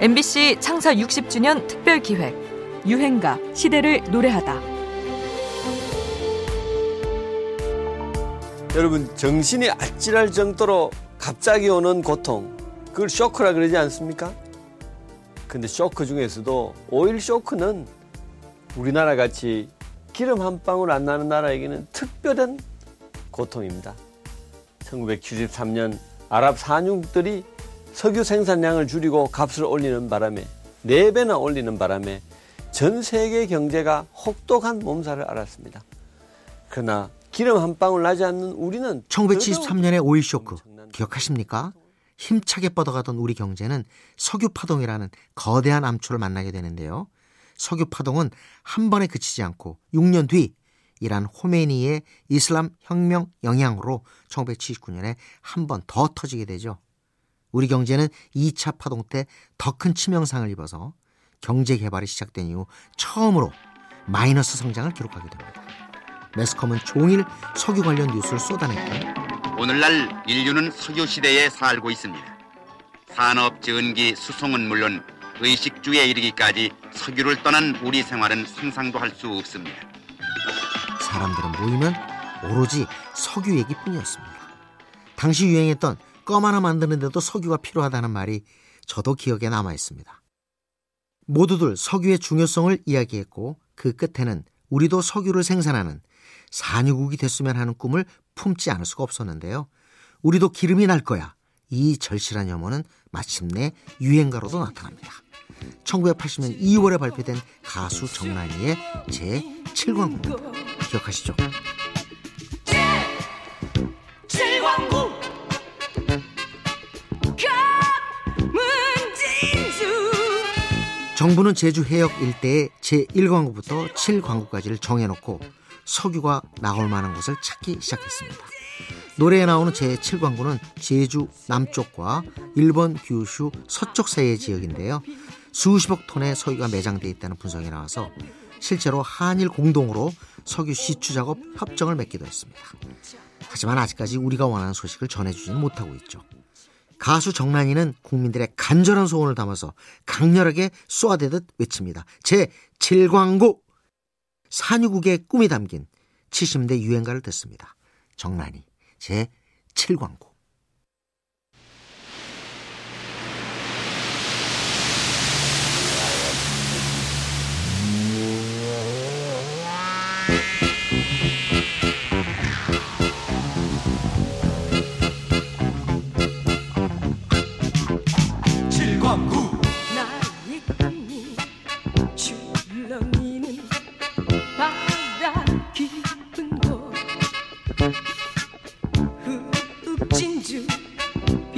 MBC 창사 60주년 특별 기획 유행가 시대를 노래하다. 여러분 정신이 아찔할 정도로 갑자기 오는 고통 그걸 쇼크라 그러지 않습니까? 근데 쇼크 중에서도 오일 쇼크는 우리나라 같이 기름 한 방울 안 나는 나라에게는 특별한 고통입니다. 1973년 아랍 산육들이 석유 생산량을 줄이고 값을 올리는 바람에 4배나 올리는 바람에 전 세계 경제가 혹독한 몸살을 앓았습니다. 그러나 기름 한 방울 나지 않는 우리는 1973년의 오일 쇼크 기억하십니까? 힘차게 뻗어가던 우리 경제는 석유 파동이라는 거대한 암초를 만나게 되는데요. 석유 파동은 한 번에 그치지 않고 6년 뒤 이란 호메니의 이슬람 혁명 영향으로 1979년에 한 번 더 터지게 되죠. 우리 경제는 2차 파동 때 더 큰 치명상을 입어서 경제 개발이 시작된 이후 처음으로 마이너스 성장을 기록하게 됩니다. 매스컴은 종일 석유 관련 뉴스를 쏟아냈고 오늘날 인류는 석유 시대에 살고 있습니다. 산업, 전기, 수송은 물론 의식주에 이르기까지 석유를 떠난 우리 생활은 상상도 할 수 없습니다. 사람들은 모이면 오로지 석유 얘기뿐이었습니다. 당시 유행했던 껌 하나 만드는데도 석유가 필요하다는 말이 저도 기억에 남아 있습니다. 모두들 석유의 중요성을 이야기했고 그 끝에는 우리도 석유를 생산하는 산유국이 됐으면 하는 꿈을 품지 않을 수가 없었는데요. 우리도 기름이 날 거야. 이 절실한 염원은 마침내 유행가로도 나타납니다. 1980년 2월에 발표된 가수 정란이의 제7광곡 기억하시죠? 정부는 제주 해역 일대의 제1광구부터 7광구까지를 정해놓고 석유가 나올 만한 곳을 찾기 시작했습니다. 노래에 나오는 제7광구는 제주 남쪽과 일본 규슈 서쪽 사이의 지역인데요. 수십억 톤의 석유가 매장돼 있다는 분석이 나와서 실제로 한일 공동으로 석유 시추 작업 협정을 맺기도 했습니다. 하지만 아직까지 우리가 원하는 소식을 전해주지는 못하고 있죠. 가수 정란이는 국민들의 간절한 소원을 담아서 강렬하게 쏘아대듯 외칩니다. 제 7광고 산유국의 꿈이 담긴 70대 유행가를 듣습니다. 정란이 제 7광고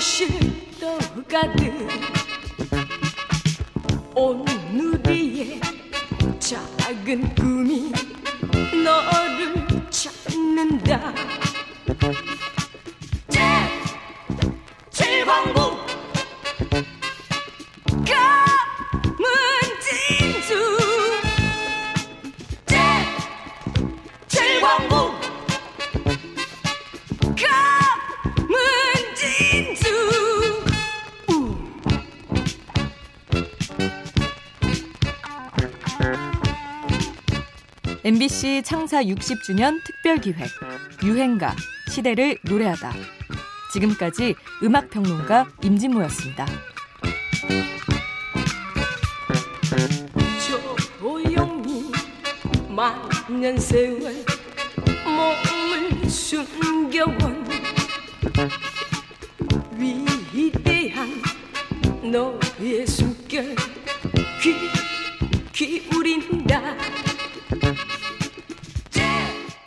몽실 떠가듯 오늘이의 작은 꿈이 너를 찾는다. 칠광구 MBC 창사 60주년 특별기획 유행가 시대를 노래하다. 지금까지 음악평론가 임진모였습니다. 만년 세월 몸을 숨겨온 위대한 너의 숨결 귀 기울인다